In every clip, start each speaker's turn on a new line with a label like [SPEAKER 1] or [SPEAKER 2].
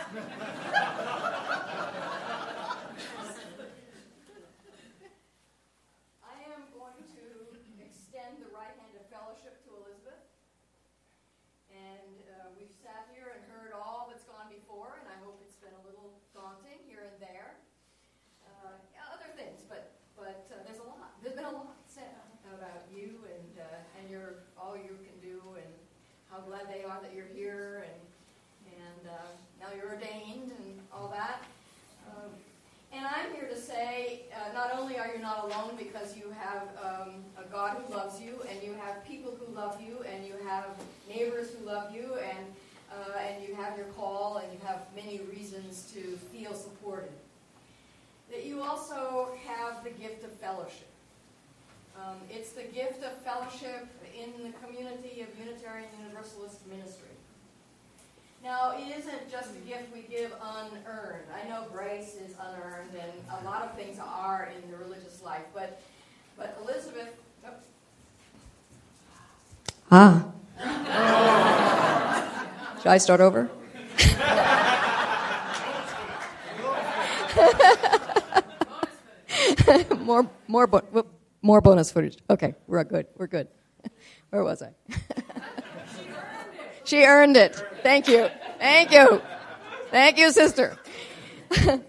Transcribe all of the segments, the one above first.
[SPEAKER 1] I am going to extend the right hand of fellowship to Elizabeth. And uh, we've sat here and heard all that's gone before, and I hope it's been a little daunting here and there. Uh, other things, but but uh, there's a lot. There's been a lot said about you and uh, and your all you can do, and how glad they are that you're here, and and uh, now you're ordained and all that. Um, and I'm here to say, uh, not only are you not because you have um, a God who loves you, and you have people who love you, and you have neighbors who love you, and uh, and you have your call, and you have many reasons to feel supported. That you also have the gift of fellowship. Um, it's the gift of fellowship in the community of Unitarian Universalist ministry. Now, it isn't just a gift we give unearned. I know grace is unearned, and a lot of things are in the religious life, but but Elizabeth. Oh.
[SPEAKER 2] Ah. Should I start over? more, more, bo- more bonus footage. Okay, we're good. We're good. Where was I? She earned it. Thank you. Thank you. Thank you, sister.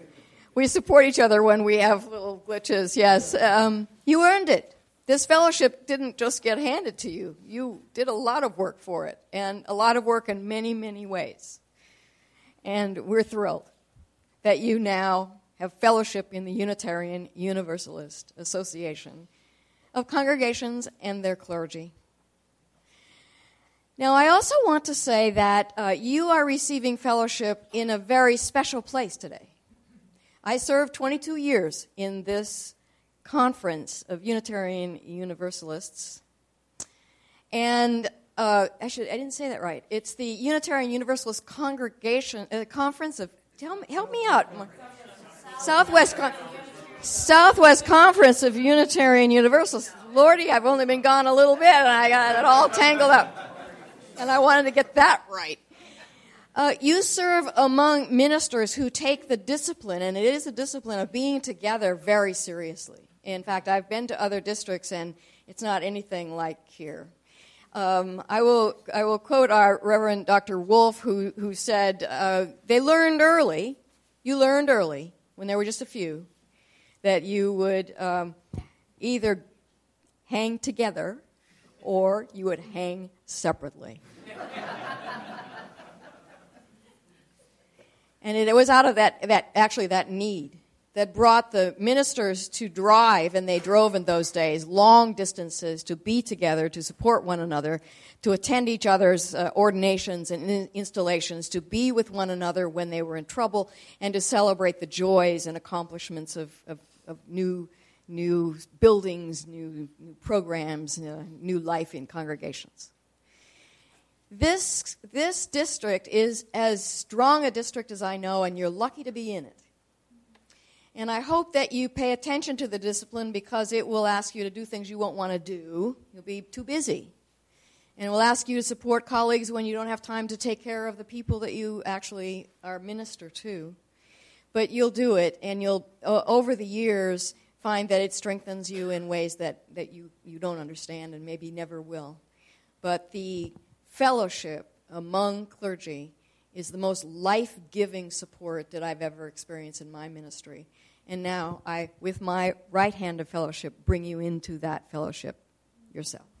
[SPEAKER 2] we support each other when we have little glitches. Yes, um, you earned it. This fellowship didn't just get handed to you. You did a lot of work for it, and a lot of work in many, many ways. And we're thrilled that you now have fellowship in the Unitarian Universalist Association of Congregations and their clergy. Now, I also want to say that uh, you are receiving fellowship in a very special place today. I served 22 years in this conference of Unitarian Universalists, and uh, actually, I didn't say that right. It's the Unitarian Universalist Congregation uh, Conference of. Me, help me out. Southwest Con- Southwest Conference of Unitarian Universalists. Lordy, I've only been gone a little bit, and I got it all tangled up. And I wanted to get that right. Uh, you serve among ministers who take the discipline, and it is a discipline of being together very seriously. In fact, I've been to other districts, and it's not anything like here. Um, I will I will quote our Reverend Dr. Wolf, who who said uh, they learned early. You learned early when there were just a few that you would um, either hang together or you would hang separately. and it, was out of that, that actually that need that brought the ministers to drive, and they drove in those days long distances to be together, to support one another, to attend each other's uh, ordinations and in- installations, to be with one another when they were in trouble, and to celebrate the joys and accomplishments of, of, of new, new buildings, new, new programs, uh, new life in congregations. This, this district is as strong a district as I know, and you're lucky to be in it. And I hope that you pay attention to the discipline because it will ask you to do things you won't want to do. You'll be too busy. And it will ask you to support colleagues when you don't have time to take care of the people that you actually are minister to. But you'll do it, and you'll, uh, over the years, find that it strengthens you in ways that, that you, you don't understand and maybe never will. But the fellowship among clergy is the most life giving support that I've ever experienced in my ministry. And now I, with my right hand of fellowship, bring you into that fellowship yourself.